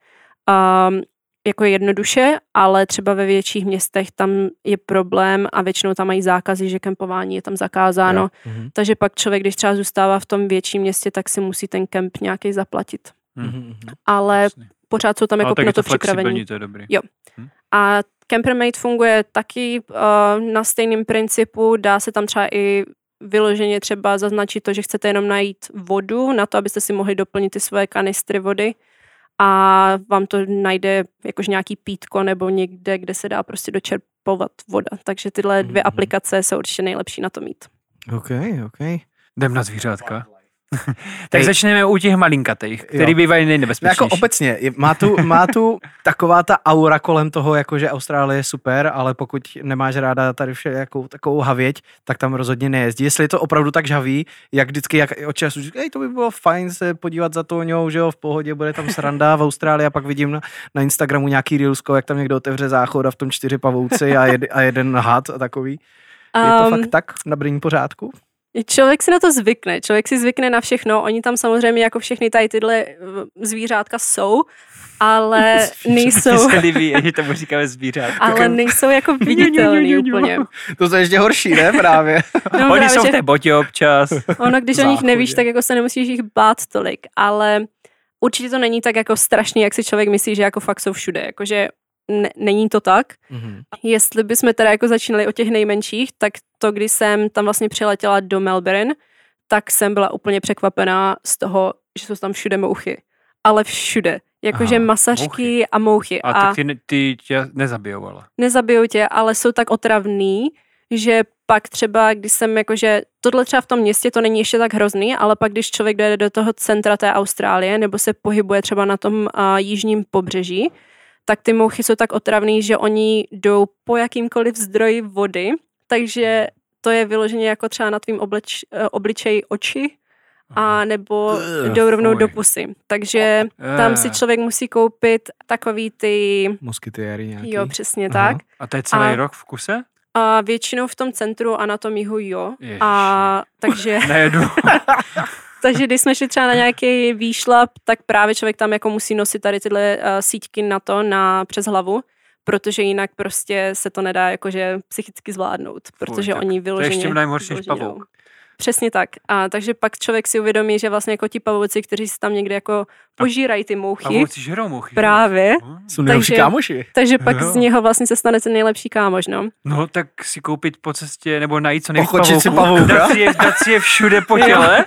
um, jako jednoduše, ale třeba ve větších městech tam je problém a většinou tam mají zákazy, že kempování je tam zakázáno. Mhm. Takže pak člověk, když třeba zůstává v tom větším městě, tak si musí ten kemp nějaký zaplatit. Hm. Mhm. Ale Jasně. pořád jsou tam Ale jako je to to připravení. to je dobrý. A Campermate funguje taky uh, na stejném principu, dá se tam třeba i vyloženě třeba zaznačit to, že chcete jenom najít vodu na to, abyste si mohli doplnit ty svoje kanistry vody a vám to najde jakož nějaký pítko nebo někde, kde se dá prostě dočerpovat voda. Takže tyhle dvě Mhm. aplikace jsou určitě nejlepší na to mít. OK, OK. Jdem na zvířátka. Tak Hej. začneme u těch malinkatých, který Jo. bývají No nejnebezpečnější. Jako obecně, má tu, má tu taková ta aura kolem toho, jako že Austrálie je super, ale pokud nemáš ráda tady vše jako takovou havěť, tak tam rozhodně nejezdí. Jestli je to opravdu tak žhavý, jak vždycky, jak od času říkají, to by bylo fajn se podívat za Toňou, že jo, v pohodě, bude tam sranda v Austrálii a pak vidím na, na Instagramu nějaký reelsko, jak tam někdo otevře záchod a v tom čtyři pavouci a, jed, a jeden had a takový. Je to Um, fakt tak na brní pořádku? Člověk si na to zvykne, člověk si zvykne na všechno, oni tam samozřejmě jako všechny tady tyhle eh, zvířátka jsou, ale nejsou, se líbí, že tomu říkáme zvířat. ale nejsou jako viditelný úplně. To je ještě horší, ne právě? No, Oni právě, jsou v té botě občas. ono, když o nich nevíš, tak jako se nemusíš jich bát tolik, ale určitě to není tak jako strašný, jak si člověk myslí, že jako fakt jsou všude, jakože ne, není to tak. Mhm. Jestli bychom teda jako začínali o těch nejmenších, tak to, když jsem tam vlastně přiletěla do Melbourne, tak jsem byla úplně překvapená z toho, že jsou tam všude mouchy. Ale všude. Jakože masařky mouchy. a mouchy. A, A, tak ty, ty tě nezabijou, ale. nezabijou tě, ale jsou tak otravný, že pak třeba, když jsem jakože, tohle třeba v tom městě to není ještě tak hrozný, ale pak když člověk dojde do toho centra té Austrálie nebo se pohybuje třeba na tom a, jižním pobřeží, tak ty mouchy jsou tak otravný, že oni jdou po jakýmkoliv zdroji vody, takže to je vyloženě jako třeba na tvým obleč, eh, obličeji oči, a nebo Ugh, jdou rovnou fuj. do pusy. Takže tam si Eh, člověk musí koupit takový ty, Muskytiéry nějaký. jo, přesně Aha. tak. A to je celý a- rok v kuse? A většinou v tom centru a na tom jihu jo. Ježiši. A takže, Nejedu. takže když jsme šli třeba na nějaký výšlap, tak právě člověk tam jako musí nosit tady tyhle uh, síťky na to, na přes hlavu, protože jinak prostě se to nedá jakože psychicky zvládnout, protože tak oni To je vyloženě... ještě mnohem horší než vyloženě pavouk. Přesně tak. A takže pak člověk si uvědomí, že vlastně jako ti pavouci, kteří si tam někde jako požírají ty mouchy, Pavouci žerou mouchy. právě, Hm. Jsou nejlepší Takže- kámoši. takže pak Jo. z něho vlastně se stane ten nejlepší kámoš, no. No, tak si koupit po cestě, nebo najít co nejvíc Ochočit si pavouka? Dát si, je, dát si je všude po těle.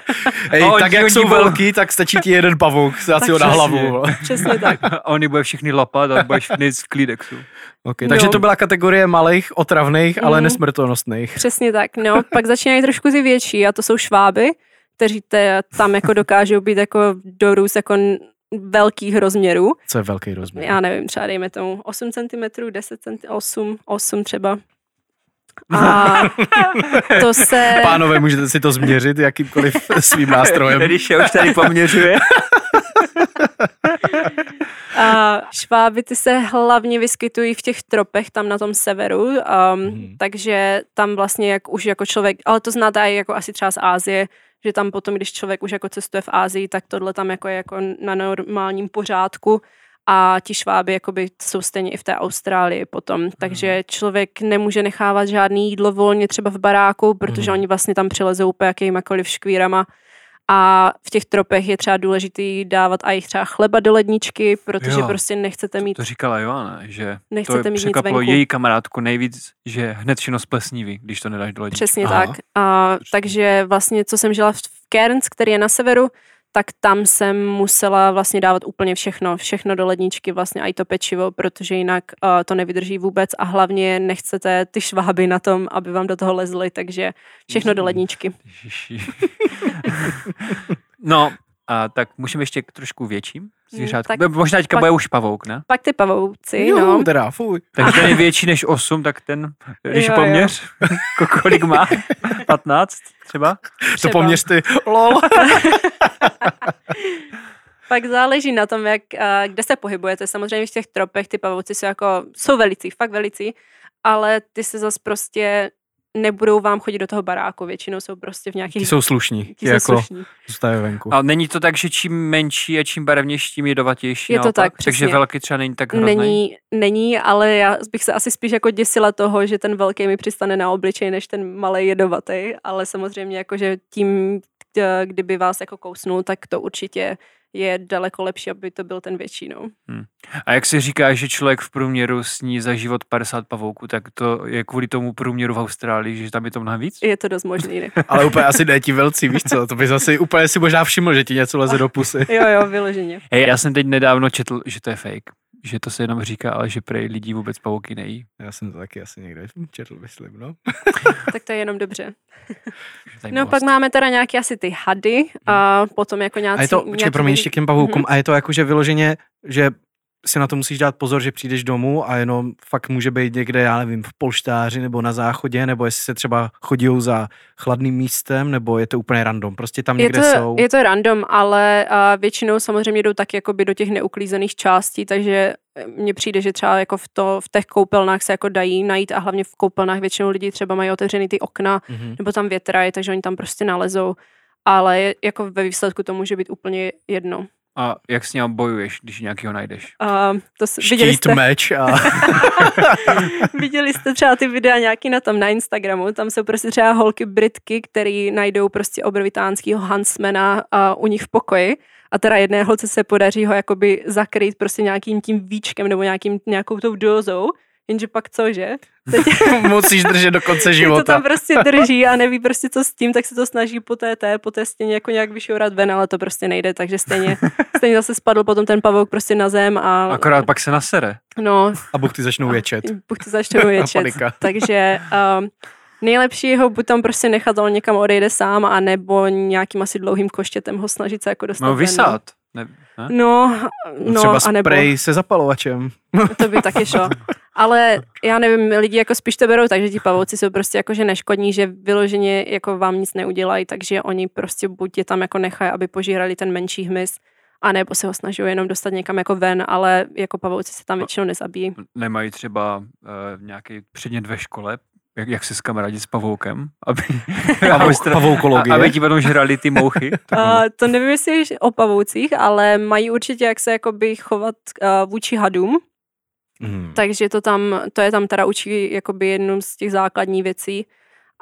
Hej, A tak jak jsou velký, tak stačí ti jeden pavouk, dát si ho na hlavu. Přesně tak. A oni bude všechny lapat a budeš nejít v klídexu. Okay, takže Jo. to byla kategorie malých, otravných, ale nesmrtonostných. Přesně tak, no. Pak začínají trošku ty větší a to jsou šváby, kteří te, tam jako dokážou být jako dorůst jako velkých rozměrů. Co je velký rozměr. Já nevím, třeba dejme tomu 8 cm, 10 cm, 8, 8 třeba. A to se... Pánové, můžete si to změřit jakýmkoliv svým nástrojem. Když je už tady poměřuje. A šváby ty se hlavně vyskytují v těch tropech tam na tom severu, um, Mhm. takže tam vlastně jak už jako člověk, ale to znáte i jako asi třeba z Ázie, že tam potom, když člověk už jako cestuje v Ázii, tak tohle tam jako je jako na normálním pořádku a ti šváby jakoby jsou stejně i v té Austrálii potom, takže člověk nemůže nechávat žádný jídlo volně třeba v baráku, protože Mhm. oni vlastně tam přilezou po jakýmakoliv škvírama a v těch tropech je třeba důležitý dávat i třeba chleba do ledničky, protože Jo. prostě nechcete mít, To říkala Joana, že nechcete to mít nic venku. její kamarádku nejvíc, že hned všechno splesniví, když to nedáš do ledničky. Přesně Aha. tak. A, takže vlastně, co jsem žila v v Cairns, který je na severu, tak tam jsem musela vlastně dávat úplně všechno, všechno do ledničky, vlastně i to pečivo, protože jinak uh, to nevydrží vůbec a hlavně nechcete ty šváby na tom, aby vám do toho lezly, takže všechno do ledničky. No, a tak můžeme ještě k trošku větším zvířátku. tak Tak Možná teďka pak- bude už pavouk, ne? Pak ty pavouci, Jo, no. teda, fuj. Takže ten je větší než 8, tak ten, když Jo, je jo. poměř, ko- kolik má? 15 třeba? To třeba. poměř ty, lol. Pak záleží na tom, jak, a, kde se pohybujete. Samozřejmě v těch tropech ty pavouci jsou jako, jsou velicí, fakt velicí, ale ty se zase prostě nebudou vám chodit do toho baráku, většinou jsou prostě v nějakých... Ti jsou slušní, ti ti jsou jako slušní. zůstávají venku. A není to tak, že čím menší a čím barevnější, tím jedovatější Je to naopak? tak, Takže přesně. velký třeba není tak hrozný? Není, není, ale já bych se asi spíš jako děsila toho, že ten velký mi přistane na obličej, než ten malý jedovatý, ale samozřejmě jako, že tím, kdyby vás jako kousnul, tak to určitě je daleko lepší, aby to byl ten větší, no. A jak se říká, že člověk v průměru sní za život 50 pavouků, tak to je kvůli tomu průměru v Austrálii, že tam je to mnohem víc? Je to dost možný, ne? Ale úplně asi ne ti velcí, víš co? To bys asi úplně si možná všiml, že ti něco leze do pusy. Jo, jo, vyloženě. Hej, já jsem teď nedávno četl, že to je fake. Že to se jenom říká, ale že prej lidí vůbec pavouky nejí. Já jsem to taky asi někde četl, myslím, no. tak to je jenom dobře. No pak máme teda nějaké asi ty hady a potom jako nějací... A je to, počkej, nějaký promiň, ještě k těm pavoukům, Mhm. a je to jako, že vyloženě, že si na to musíš dát pozor, že přijdeš domů a jenom fakt může být někde, já nevím, v polštáři nebo na záchodě, nebo jestli se třeba chodí za chladným místem, nebo je to úplně random, prostě tam Je někde to, jsou. je to random, ale a většinou samozřejmě jdou tak jakoby do těch neuklízených částí, takže eh, mně přijde, že třeba jako v, to, v těch koupelnách se jako dají najít a hlavně v koupelnách většinou lidi třeba mají otevřený ty okna, Mhm. nebo tam větrají, takže oni tam prostě nalezou. Ale je- jako ve výsledku to může být úplně jedno. A jak s ním bojuješ, když nějakého najdeš? A to s, viděli, Štít, jste, meč a... viděli jste třeba ty videa nějaký na tom na Instagramu, tam jsou prostě třeba holky Britky, který najdou prostě obrovitánského Hansmana a u nich v pokoji. A teda jedné holce se podaří ho jakoby zakrýt prostě nějakým tím víčkem nebo nějakým, nějakou tou dózou, jenže pak cože? Teď Musíš držet do konce to života. tam prostě drží a neví prostě co s tím, tak se to snaží po té, té, po té stěně jako nějak vyšourat ven, ale to prostě nejde, takže stejně, stejně zase spadl potom ten pavouk prostě na zem a Akorát pak se nasere. no, A buchty začnou ječet. buchty začnou ječet. Panika. Takže um, nejlepší je ho buď tam prostě nechat, on někam odejde sám, anebo nějakým asi dlouhým koštětem ho snažit se jako dostat No ven, vysát. Ne, ne? No, no, Třeba anebo spray se zapalovačem. to by taky šlo. Ale já nevím, lidi jako spíš to berou tak, že ti pavouci jsou prostě jako, že neškodní, že vyloženě jako vám nic neudělají, takže oni prostě buď je tam jako nechají, aby požírali ten menší hmyz, a nebo se ho snaží jenom dostat někam jako ven, ale jako pavouci se tam většinou nezabíjí. Nemají třeba uh, nějaký předmět ve škole, jak, jak se s kamarádit s pavoukem, aby, Pavou, aby, pavoukologie. aby ti potom žrali ty mouchy. Uh, to nevím, jestli je o pavoucích, ale mají určitě, jak se jakoby chovat uh, vůči hadům, Mhm. takže to tam, to je tam teda učí jakoby jednu z těch základních věcí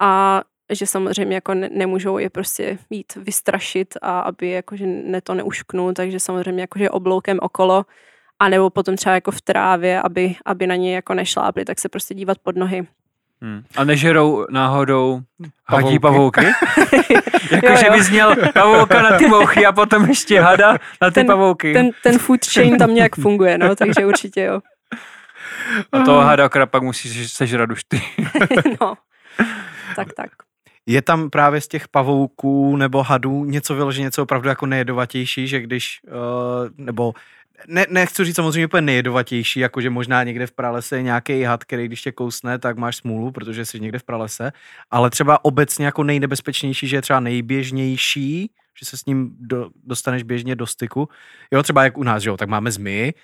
a že samozřejmě jako ne, nemůžou je prostě jít vystrašit a aby jakože ne to neušknul, takže samozřejmě jakože obloukem okolo a nebo potom třeba jako v trávě, aby, aby na ně jako nešlápli, tak se prostě dívat pod nohy. Hmm. A nežerou náhodou hadí Pavouky. pavouky? Jakože bys měl pavouka na ty mouchy a potom ještě hada na ty Ten- pavouky. Ten, ten food chain tam nějak funguje, no, takže určitě jo. A toho hada akorát pak musíš sežrat už ty. no. Tak, tak. Je tam právě z těch pavouků nebo hadů něco vyloženě, něco opravdu jako nejedovatější, že když, uh, nebo ne, nechci říct samozřejmě úplně nejedovatější, jakože možná někde v pralese je nějaký had, který když tě kousne, tak máš smůlu, protože jsi někde v pralese, ale třeba obecně jako nejnebezpečnější, že je třeba nejběžnější, že se s ním do, dostaneš běžně do styku. Jo, třeba jak u nás, že jo, tak máme zmiji,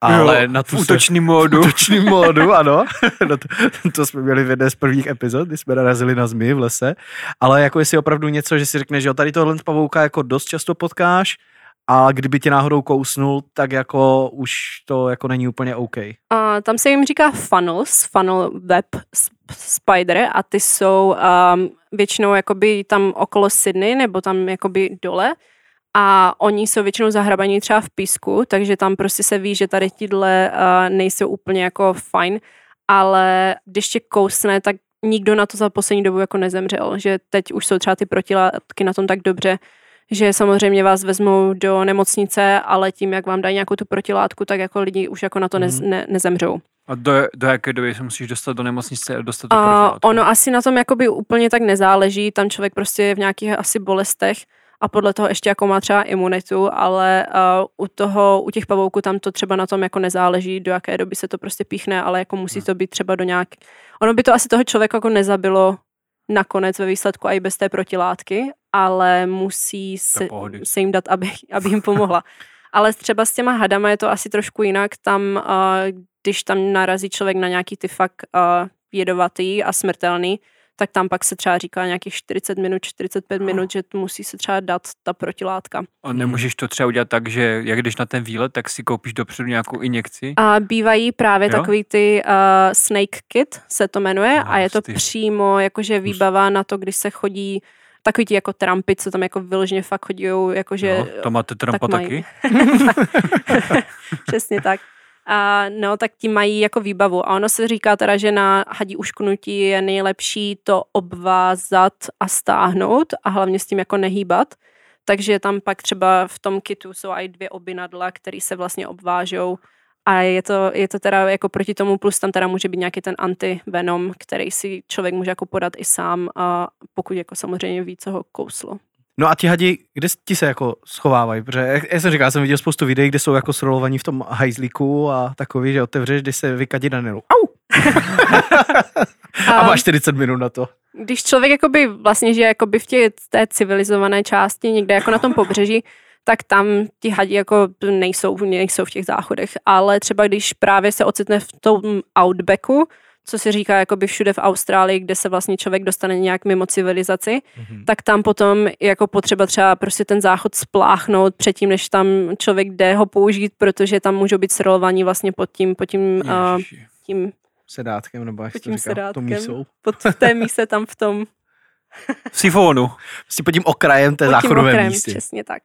ale Jo, na v tu se- útočný módu. útočným módu, ano. no to, to, jsme měli v jedné z prvních epizod, kdy jsme narazili na zmy v lese. Ale jako jestli opravdu něco, že si řekneš, že jo, tady tohle pavouka jako dost často potkáš a kdyby tě náhodou kousnul, tak jako už to jako není úplně OK. A tam se jim říká funnels, funnel web spider a ty jsou um, většinou jakoby tam okolo Sydney nebo tam jakoby dole a oni jsou většinou zahrabaní třeba v písku, takže tam prostě se ví, že tady tíhle uh, nejsou úplně jako fajn, ale když tě kousne, tak nikdo na to za poslední dobu jako nezemřel, že teď už jsou třeba ty protilátky na tom tak dobře, že samozřejmě vás vezmou do nemocnice, ale tím, jak vám dají nějakou tu protilátku, tak jako lidi už jako na to nez, Mhm. ne, nezemřou. A do, do jaké doby se musíš dostat do nemocnice a dostat do A protilátku? ono asi na tom jakoby úplně tak nezáleží, tam člověk prostě je v nějakých asi bolestech a podle toho ještě jako má třeba imunitu, ale uh, u toho, u těch pavouků tam to třeba na tom jako nezáleží, do jaké doby se to prostě píchne, ale jako musí Hmm. to být třeba do nějak... Ono by to asi toho člověka jako nezabilo nakonec ve výsledku i bez té protilátky, ale musí se, se jim dát, aby, aby jim pomohla. Ale třeba s těma hadama je to asi trošku jinak. Tam, uh, když tam narazí člověk na nějaký ty fakt uh, jedovatý a smrtelný, tak tam pak se třeba říká nějakých 40 minut, 45 minut, že musí se třeba dát ta protilátka. A nemůžeš to třeba udělat tak, že jak jdeš na ten výlet, tak si koupíš dopředu nějakou injekci? A bývají právě Jo? takový ty uh, snake kit, se to jmenuje, Ah, a je to ty. přímo jakože výbava na to, když se chodí takový ti jako trampy, co tam jako vyloženě fakt chodí, jakože no, to máte trampa mají. taky? Přesně tak. A no, tak ti mají jako výbavu. A ono se říká teda, že na hadí ušknutí je nejlepší to obvázat a stáhnout a hlavně s tím jako nehýbat. Takže tam pak třeba v tom kitu jsou i dvě obinadla, které se vlastně obvážou a je to, je to teda jako proti tomu, plus tam teda může být nějaký ten antivenom, který si člověk může jako podat i sám, a pokud jako samozřejmě ví, co ho kouslo. No a ti hadi, kde ti se jako schovávají? Protože, jak, jak jsem říkal, já jsem viděl spoustu videí, kde jsou jako srolovaní v tom hajzlíku a takový, že otevřeš, když se vykadí Danielu. Au! a máš 40 minut na to. Když člověk jakoby vlastně žije jakoby v tě, té civilizované části, někde jako na tom pobřeží, tak tam ti hadi jako nejsou, nejsou v těch záchodech. Ale třeba když právě se ocitne v tom outbacku, co se říká jakoby všude v Austrálii, kde se vlastně člověk dostane nějak mimo civilizaci, mm-hmm. tak tam potom je jako potřeba třeba prostě ten záchod spláchnout předtím, než tam člověk jde ho použít, protože tam můžou být srolovaní vlastně pod tím, pod tím, uh, tím sedátkem, nebo jak pod tím to říká, sedátkem, mísou. pod v té míse tam v tom Sifonu. Prostě pod tím okrajem té záchodové okrajem, místy. přesně tak.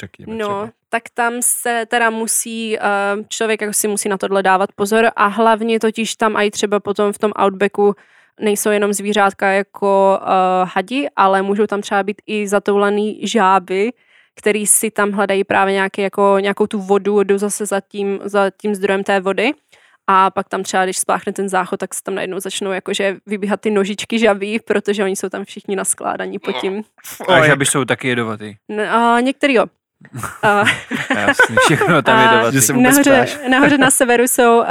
Řekněme No, třeba. Tak tam se teda musí, uh, člověk jako si musí na tohle dávat pozor a hlavně totiž tam i třeba potom v tom outbacku nejsou jenom zvířátka jako uh, hadi, ale můžou tam třeba být i zatoulaný žáby, který si tam hledají právě nějaký, jako, nějakou tu vodu, jdou zase za tím, za tím zdrojem té vody. A pak tam třeba, když spláchne ten záchod, tak se tam najednou začnou jakože vybíhat ty nožičky žabí, protože oni jsou tam všichni naskládaní pod tím. A žaby jsou taky jedovatý. No, některý jo. Uh, Jasně, všechno tam A- jedovatý. Že se vůbec nahoře, nahoře na severu jsou uh,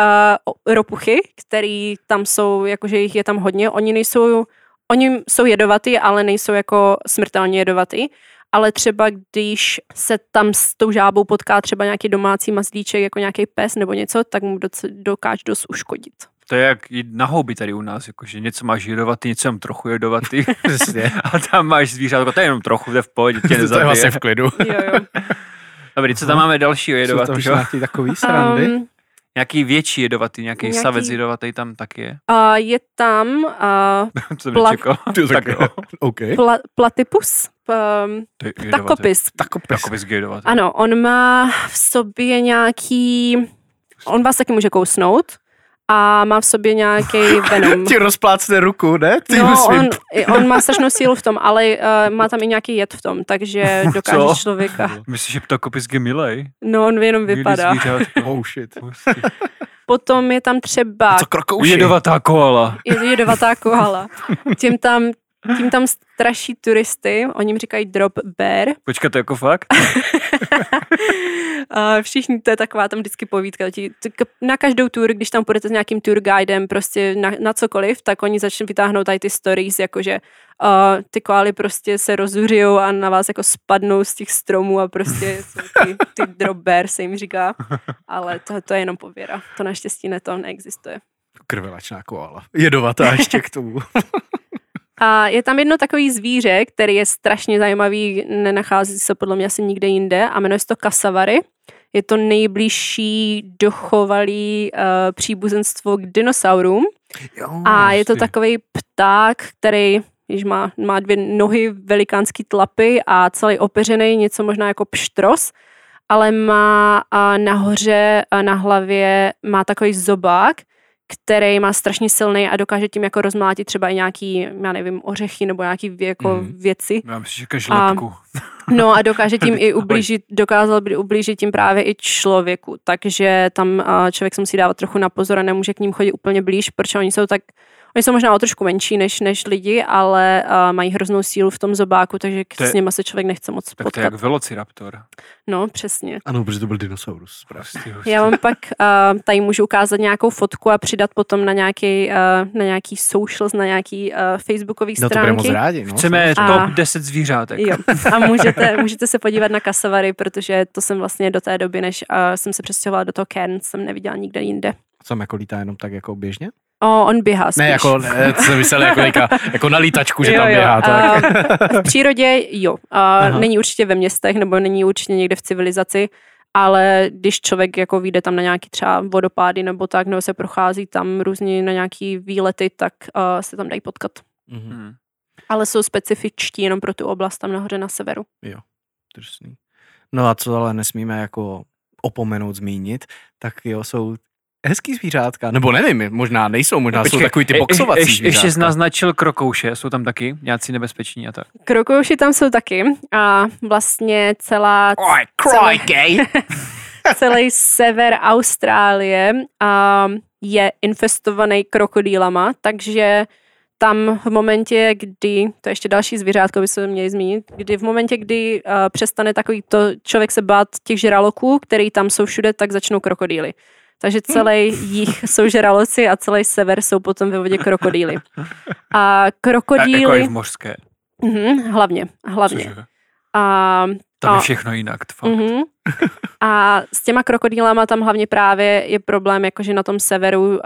ropuchy, který tam jsou, jakože jich je tam hodně. Oni nejsou, oni jsou jedovatý, ale nejsou jako smrtelně jedovatý. Ale třeba když se tam s tou žábou potká třeba nějaký domácí mazlíček, jako nějaký pes nebo něco, tak mu doc- dokáže dost uškodit. To je jak jít na houby tady u nás, jakože něco máš jedovatý, něco jenom trochu jedovatý. A tam máš zvířátko, to je jenom trochu, to je v pohodě, tě To je vlastně nezabije. v klidu. Jo, jo. Dobrý, co tam máme dalšího Jsou tam nějaký takový srandy. Um, Nějaký větší jedovatý, nějaký, Nějaký- savec jedovatý tam taky je. a je tam uh, Pla-. Ty, tak tak, jo. OK. pla- platypus, um, To je jedovatý. takopis. Takopis. Takopis jedovatý. Ano, on má v sobě nějaký, on vás taky může kousnout a má v sobě nějaký venom. Ti rozplácne ruku, ne? Ty No, on, on má strašnou sílu v tom, ale uh, má tam i nějaký jed v tom, takže dokáže Co? člověka. Myslíš, že ptakopis je milej? No, on jenom vypadá. Oh shit. Potom je tam třeba Co krokouši? Jedovatá koala. je jedovatá koala. Tím tam, tím tam straší turisty, oni jim říkají drop bear. Počkat, to jako fakt? A všichni, to je taková tam vždycky povídka. Na každou tour, když tam půjdete s nějakým tour guidem, prostě na, na cokoliv, tak oni začnou vytáhnout tady ty stories, jakože uh, ty koaly prostě se rozuřijou a na vás jako spadnou z těch stromů a prostě ty, ty drop bear, se jim říká. Ale to, to je jenom pověra. To naštěstí ne, to neexistuje. Krvelačná koala. Jedovatá ještě k tomu. A je tam jedno takový zvíře, který je strašně zajímavý, nenachází se podle mě asi nikde jinde a jmenuje se to kasavary. Je to nejbližší dochovalý uh, příbuzenstvo k dinosaurům Jo, a je to takový pták, který když má, má dvě nohy, velikánský tlapy a celý opeřený, něco možná jako pštros, ale má a nahoře a na hlavě má takový zobák, který má strašně silný a dokáže tím jako rozmlátit třeba i nějaký, já nevím, ořechy nebo nějaký jako Mhm. věci. Já myslím, že lepku. No a dokáže tím i ublížit, dokázal by ublížit tím právě i člověku, takže tam a, člověk se musí dávat trochu na pozor a nemůže k ním chodit úplně blíž, protože oni jsou tak, oni jsou možná o trošku menší než, než lidi, ale a, mají hroznou sílu v tom zobáku, takže k- To je- s nima se člověk nechce moc Tak to je potkat. jak velociraptor. No, přesně. Ano, protože to byl dinosaurus. Hustý. Já vám pak uh, tady můžu ukázat nějakou fotku a přidat potom na nějaký, uh, na nějaký socials, na nějaký uh, facebookový No to budeme moc stránky. rádi. No. Chceme A- top 10 zvířátek. Jo. A můžete, můžete se podívat na kasavary, protože to jsem vlastně do té doby, než uh, jsem se přestěhovala do toho Cairns, jsem neviděla nikde jinde. Jsem jako lítá jenom tak jako běžně? O, on běhá spíš. Ne, jako, ne, co jsem myslel, jako, jako, jako na lítačku, že Jo, tam jo. běhá. Tak. A v přírodě jo. A není určitě ve městech nebo není určitě někde v civilizaci, ale když člověk jako vyjde tam na nějaký třeba vodopády nebo tak, nebo se prochází tam různě na nějaký výlety, tak uh, se tam dají potkat. Mhm, Hmm. Ale jsou specifičtí jenom pro tu oblast tam nahoře na severu. drsný. No a co ale nesmíme jako opomenout, zmínit, tak jo, jsou hezký zvířátka, nebo nevím, možná nejsou, možná jsou Počkej, takový ty e- boxovací ještě, ještě zvířátka. jsi naznačil krokouše, jsou tam taky nějací nebezpeční a tak. Krokouši tam jsou taky a vlastně celá, Oj, crikey! celý sever Austrálie a je infestovaný krokodýlama, takže tam v momentě, kdy, to je ještě další zvířátko, by se měli zmínit, kdy v momentě, kdy uh, přestane takový to člověk se bát těch žraloků, který tam jsou všude, tak začnou krokodýly. Takže celý jich jsou žraloci a celý sever jsou potom ve vodě krokodýly. A krokodýly... Jako i v mořské. Mhm, hlavně, hlavně. Cože? A, Tam a, je všechno jinak, fakt. mhm. a s těma krokodýlama tam hlavně právě je problém, jakože na tom severu, uh,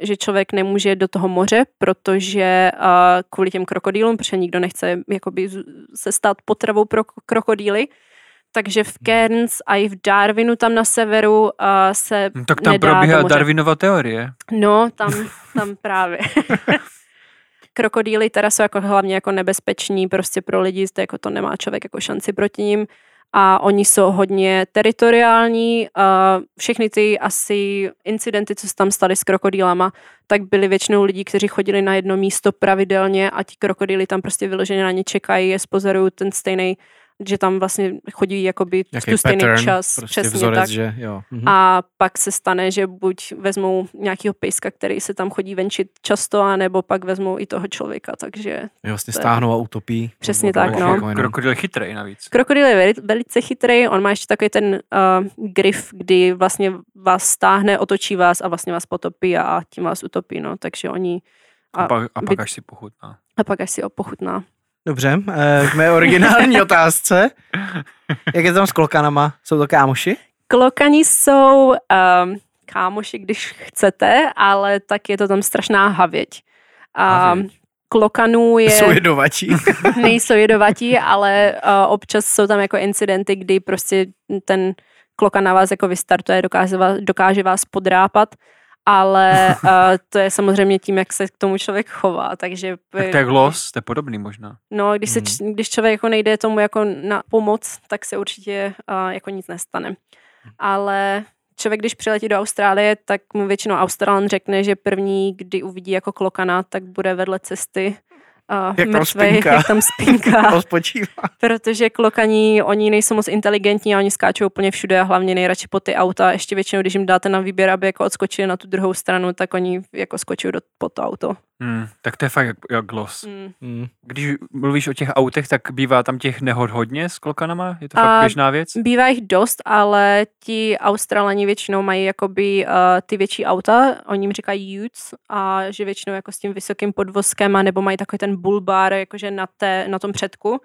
že člověk nemůže do toho moře, protože uh, kvůli těm krokodýlům, protože nikdo nechce jakoby se stát potravou pro krokodýly. Takže v Cairns a i v Darwinu tam na severu uh, se No, tak tam nedá probíhá. Darwinova teorie. No, tam, tam právě. Krokodýly teda jsou jako hlavně jako nebezpeční prostě pro lidi, to, jako to nemá člověk jako šanci proti ním a oni jsou hodně teritoriální. Všechny ty asi incidenty, co se tam staly s krokodýlama, tak byly většinou lidi, kteří chodili na jedno místo pravidelně a ti krokodýly tam prostě vyloženě na ně čekají, je spozorují ten stejný, že tam vlastně chodí jakoby tu stejný pattern, čas. prostě přesně vzorec, tak. že jo. Mhm. A pak se stane, že buď vezmou nějakého pejska, který se tam chodí venčit často, anebo pak vezmou i toho člověka, takže Je vlastně to je- stáhnou a utopí. Přesně tak, jako no. jenom- Krokodil je chytrý navíc. krokodýl je veli, velice chytrý, on má ještě takový ten uh, grif, kdy vlastně vás stáhne, otočí vás a vlastně vás potopí a tím vás utopí, no, takže oni A, a, pak, a by- pak až si pochutná. a pak až si opochutná. Dobře, eh, k mé originální otázce. Jak je to tam s klokanama? Jsou to kámoši? Klokani jsou um, kámoši, když chcete, ale tak je to tam strašná havěť. A Havěť. klokanů je... Jsou jedovatí. nejsou jedovatí, ale uh, občas jsou tam jako incidenty, kdy prostě ten kloka na vás jako vystartuje, dokáže vás, dokáže vás podrápat, ale uh, to je samozřejmě tím, jak se k tomu člověk chová, takže Tak to je los, to je podobný možná. no, když, se, č- když člověk jako nejde tomu jako na pomoc, tak se určitě uh, jako nic nestane. Ale člověk, když přiletí do Austrálie, tak mu většinou Australan řekne, že první, kdy uvidí jako klokana, tak bude vedle cesty uh, Jak tam mrtvej, spinká. jak tam spinká. Protože klokaní, oni nejsou moc inteligentní a oni skáčou úplně všude a hlavně nejradši po ty auta. Ještě většinou, když jim dáte na výběr, aby jako odskočili na tu druhou stranu, tak oni jako skočí do, po to auto. Hmm, tak to je fakt jak, jak los. Mm. Hmm. Když mluvíš o těch autech, tak bývá tam těch nehod hodně s klokanama? Je to fakt A- běžná věc? Bývá jich dost, ale ti Australani většinou mají jakoby uh, ty větší auta, oni jim říkají utes a že většinou jako s tím vysokým podvozkem a nebo mají takový ten bull bar jakože na, té, na tom předku.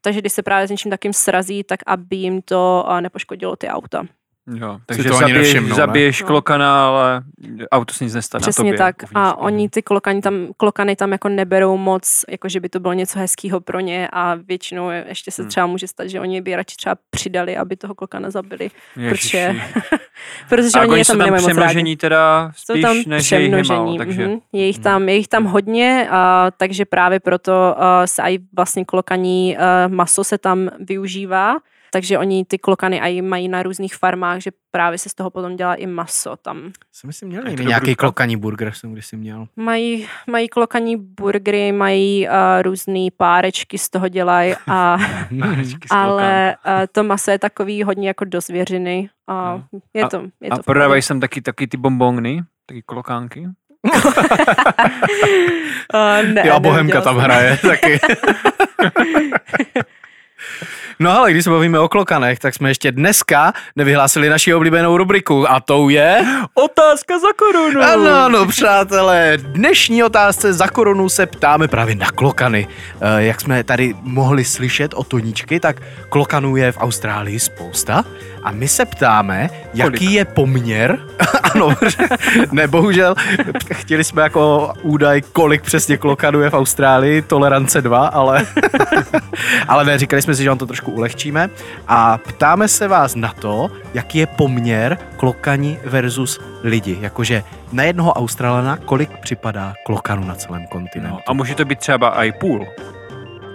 Takže když se právě s něčím takým srazí, tak aby jim to uh, nepoškodilo ty auta. Jo, takže to ani zabiješ, nevšimnou, ne? zabiješ No. klokana, ale auto se nic nestane. Přesně tobě tak. uvnitř. A oni ty klokany tam, klokany tam jako neberou moc, jako že by to bylo něco hezkého pro ně a většinou je- ještě se Hmm. třeba může stát, že oni by radši třeba přidali, aby toho klokana zabili, protože, protože A oni je jsou tam tam nemají moc rádi. přemnožení teda Jsou spíš, tam než je jich je málo, přemnožení, takže... mhm. je, jich Mhm. tam, je jich tam hodně, a, takže právě proto a, se i vlastně klokaní a, maso se tam využívá, takže oni ty klokany i mají na různých farmách, že právě se z toho potom dělá i maso tam. Jsem myslím měl nějaký dobrůdka? klokaní burger, jsem kdysi měl. Mají, mají klokaní burgery, mají uh, různé párečky z toho dělají, a, ale uh, to maso je takový hodně jako do zvěřiny. A je to, je to A prodávají sem taky, taky ty bombongny, taky klokánky. Uh, ne, Jo, a Bohemka tam hraje taky. No ale když se bavíme o klokanech, tak jsme ještě dneska nevyhlásili naši oblíbenou rubriku a tou je... Otázka za korunu! Ano, ano, přátelé, dnešní otázce za korunu se ptáme právě na klokany. Eh, Jak jsme tady mohli slyšet o Toničky, tak klokanů je v Austrálii spousta a my se ptáme, jaký Kolik? je poměr, ano, ne, bohužel, chtěli jsme jako údaj, kolik přesně klokanů je v Austrálii, tolerance 2, ale, ale ne, říkali jsme si, že vám to trošku ulehčíme a ptáme se vás na to, jaký je poměr klokani versus lidi, jakože na jednoho Australana kolik připadá klokanů na celém kontinentu. No, a může to být třeba i půl.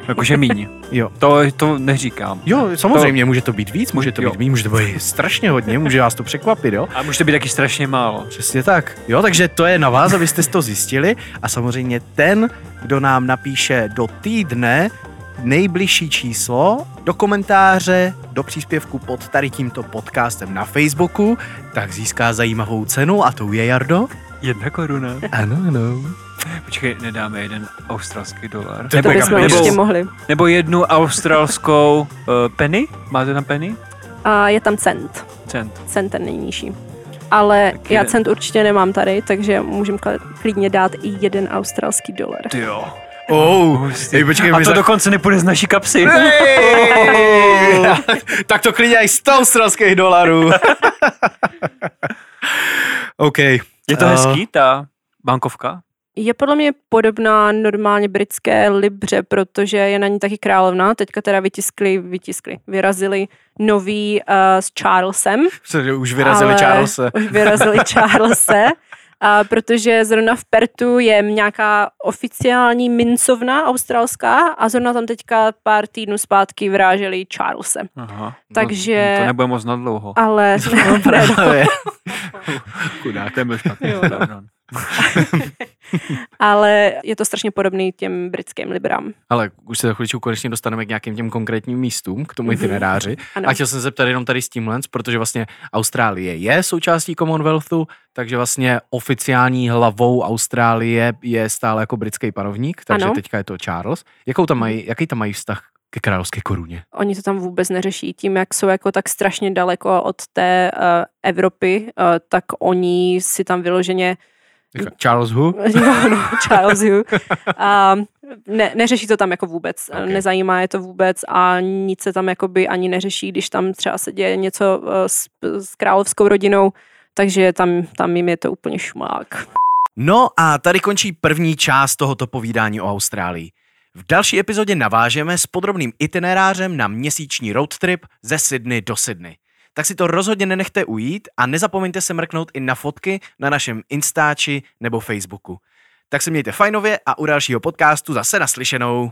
Jakože míň. Jo. To, to neříkám. Jo, samozřejmě, může to být víc, může to Jo. být méně, může to být strašně hodně, může vás to překvapit, jo. A může to být taky strašně málo. Přesně tak. Jo, takže to je na vás, abyste to zjistili a samozřejmě ten, kdo nám napíše do týdne nejbližší číslo do komentáře, do příspěvku pod tady tímto podcastem na Facebooku, tak získá zajímavou cenu a to je Jardo. Jedna koruna. Ano, ano. Počkej, nedáme jeden australský dolar. To mega bychom peněz. určitě mohli. nebo jednu australskou uh, penny? Máte tam penny? A je tam cent. Cent. Cent ten nejnižší. Ale Tak já jeden. cent určitě nemám tady, takže můžeme klidně dát i jeden australský dolar. Ty jo. Oh, Hustý. Ej, počkej, A to za- dokonce nepůjde z naší kapsy. Tak to klidně i 100 australských dolarů. OK. Je to Eh, hezký, ta bankovka? Je podle mě podobná normálně britské libře, protože je na ní taky královna. Teďka teda vytiskli, vytiskli, vyrazili nový uh, s Charlesem. Už vyrazili ale Charlese. Už vyrazili Charlese. A protože zrovna v Pertu je nějaká oficiální mincovna australská a zrovna tam teďka pár týdnů zpátky vyráželi Charlese. Aha. Takže- No, to nebude moc na dlouho. Ale No, právě. Chudák. Ten byl špatný. Jo, no. Ale je to strašně podobný těm britským librám. Ale už se za chviličku konečně dostaneme k nějakým těm konkrétním místům, k tomu Mhm. itineráři. Ano. A chtěl jsem se zeptat jenom tady s tímhle, protože vlastně Austrálie je součástí Commonwealthu, takže vlastně oficiální hlavou Austrálie je stále jako britský panovník, takže Ano. teďka je to Charles. Jakou tam mají, jaký tam mají vztah ke královské koruně? Oni to tam vůbec neřeší. Tím, jak jsou jako tak strašně daleko od té uh, Evropy, uh, tak oni si tam vyloženě Jako Charles who? jo, no, Charles Hu. A ne, neřeší to tam jako vůbec, Ok. okay. nezajímá je to vůbec a nic se tam jakoby ani neřeší, když tam třeba se děje něco eh, s, s královskou rodinou, takže tam, tam jim je to úplně šmák. No a tady končí první část tohoto povídání o Austrálii. V další epizodě navážeme s podrobným itinerářem na měsíční road trip ze Sydney do Sydney. Tak si to rozhodně nenechte ujít a nezapomeňte se mrknout i na fotky na našem Instači nebo Facebooku. Tak se mějte fajnově a u dalšího podcastu zase naslyšenou.